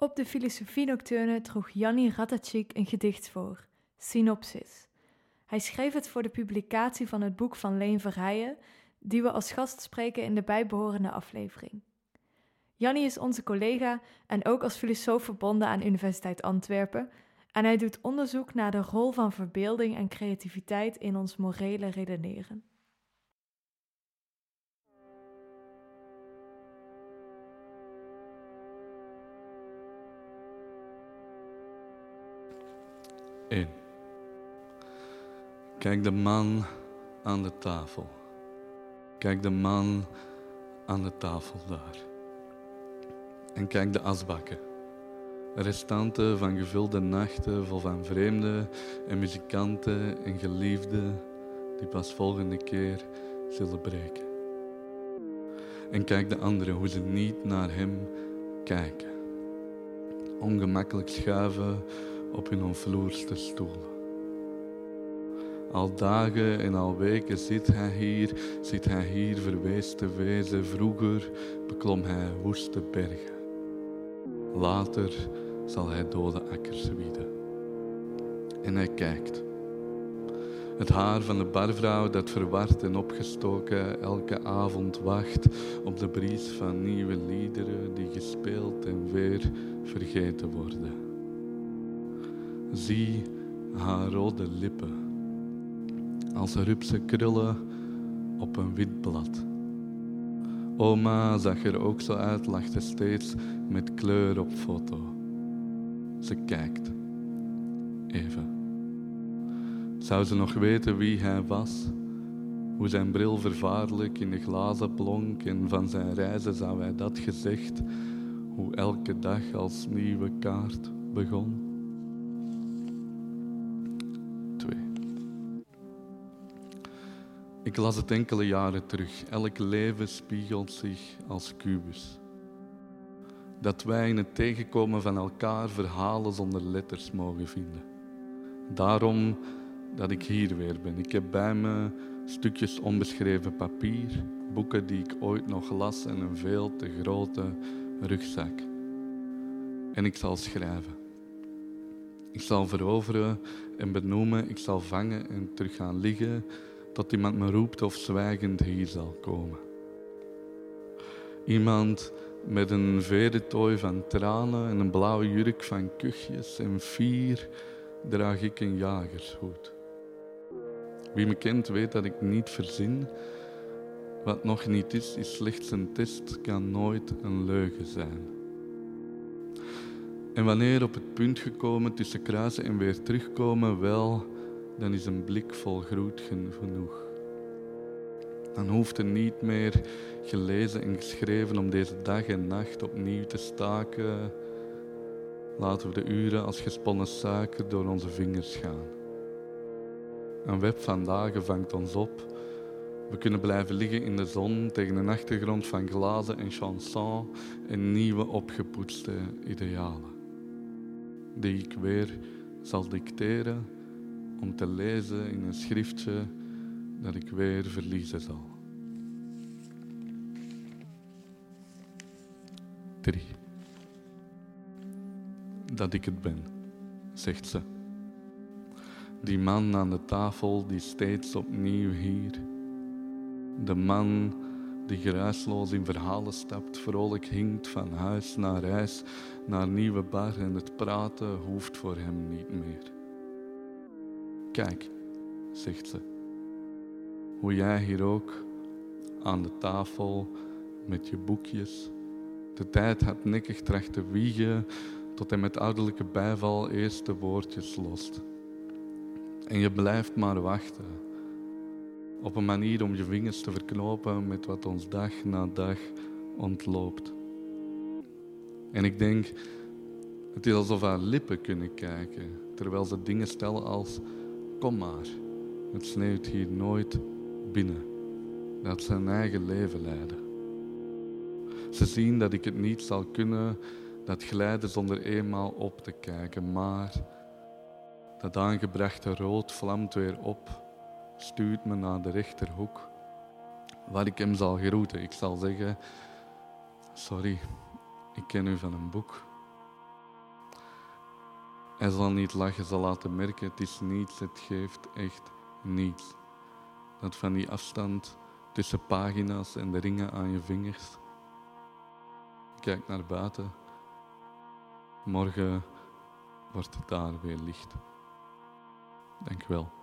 Op de filosofie-nocturne droeg Janni Ratachik een gedicht voor, Synopsis. Hij schreef het voor de publicatie van het boek van Leen Verheijen, die we als gast spreken in de bijbehorende aflevering. Janni is onze collega en ook als filosoof verbonden aan Universiteit Antwerpen, en hij doet onderzoek naar de rol van verbeelding en creativiteit in ons morele redeneren. Kijk de man aan de tafel. Kijk de man aan de tafel daar. En kijk de asbakken. Restanten van gevulde nachten vol van vreemden en muzikanten en geliefden die pas volgende keer zullen breken. En kijk de anderen hoe ze niet naar hem kijken. Ongemakkelijk schuiven op hun onvloerste stoelen. Al dagen en al weken zit hij hier, zit hij hier verwees te wezen. Vroeger beklom hij woeste bergen. Later zal hij dode akkers wieden. En hij kijkt. Het haar van de barvrouw dat verward en opgestoken elke avond wacht op de bries van nieuwe liederen die gespeeld en weer vergeten worden. Zie haar rode lippen als rupse krullen op een wit blad. Oma zag er ook zo uit, lachte steeds met kleur op foto. Ze kijkt. Even. Zou ze nog weten wie hij was? Hoe zijn bril vervaarlijk in de glazen blonk en van zijn reizen zou hij dat gezegd, hoe elke dag als nieuwe kaart begon? Ik las het enkele jaren terug. Elk leven spiegelt zich als kubus. Dat wij in het tegenkomen van elkaar verhalen zonder letters mogen vinden. Daarom dat ik hier weer ben. Ik heb bij me stukjes onbeschreven papier, boeken die ik ooit nog las en een veel te grote rugzak. En ik zal schrijven. Ik zal veroveren en benoemen. Ik zal vangen en terug gaan liggen tot iemand me roept of zwijgend hier zal komen. Iemand met een verentooi van tranen en een blauwe jurk van kuchjes en vier draag ik een jagershoed. Wie me kent weet dat ik niet verzin. Wat nog niet is, is slechts een test, kan nooit een leugen zijn. En wanneer op het punt gekomen tussen kruisen en weer terugkomen, wel dan is een blik vol groet genoeg. Dan hoeft er niet meer gelezen en geschreven om deze dag en nacht opnieuw te staken. Laten we de uren als gesponnen suiker door onze vingers gaan. Een web van dagen vangt ons op. We kunnen blijven liggen in de zon tegen een achtergrond van glazen en chanson en nieuwe opgepoetste idealen. Die ik weer zal dicteren om te lezen in een schriftje dat ik weer verliezen zal. Drie. Dat ik het ben, zegt ze. Die man aan de tafel die steeds opnieuw hier. De man die geruisloos in verhalen stapt, vrolijk hinkt van huis naar huis, naar nieuwe bar en het praten hoeft voor hem niet meer. Kijk, zegt ze, hoe jij hier ook aan de tafel met je boekjes de tijd had nekkig trachten wiegen tot hij met ouderlijke bijval eerste woordjes lost. En je blijft maar wachten op een manier om je vingers te verknopen met wat ons dag na dag ontloopt. En ik denk, het is alsof haar lippen kunnen kijken, terwijl ze dingen stellen als Kom maar, het sneeuwt hier nooit binnen. Dat zijn eigen leven leiden. Ze zien dat ik het niet zal kunnen, dat glijden zonder eenmaal op te kijken, maar dat aangebrachte rood vlamt weer op, stuurt me naar de rechterhoek, waar ik hem zal groeten. Ik zal zeggen, sorry, ik ken u van een boek. Hij zal niet lachen, zal laten merken, het is niets, het geeft echt niets. Dat van die afstand tussen pagina's en de ringen aan je vingers. Kijk naar buiten. Morgen wordt het daar weer licht. Dank wel.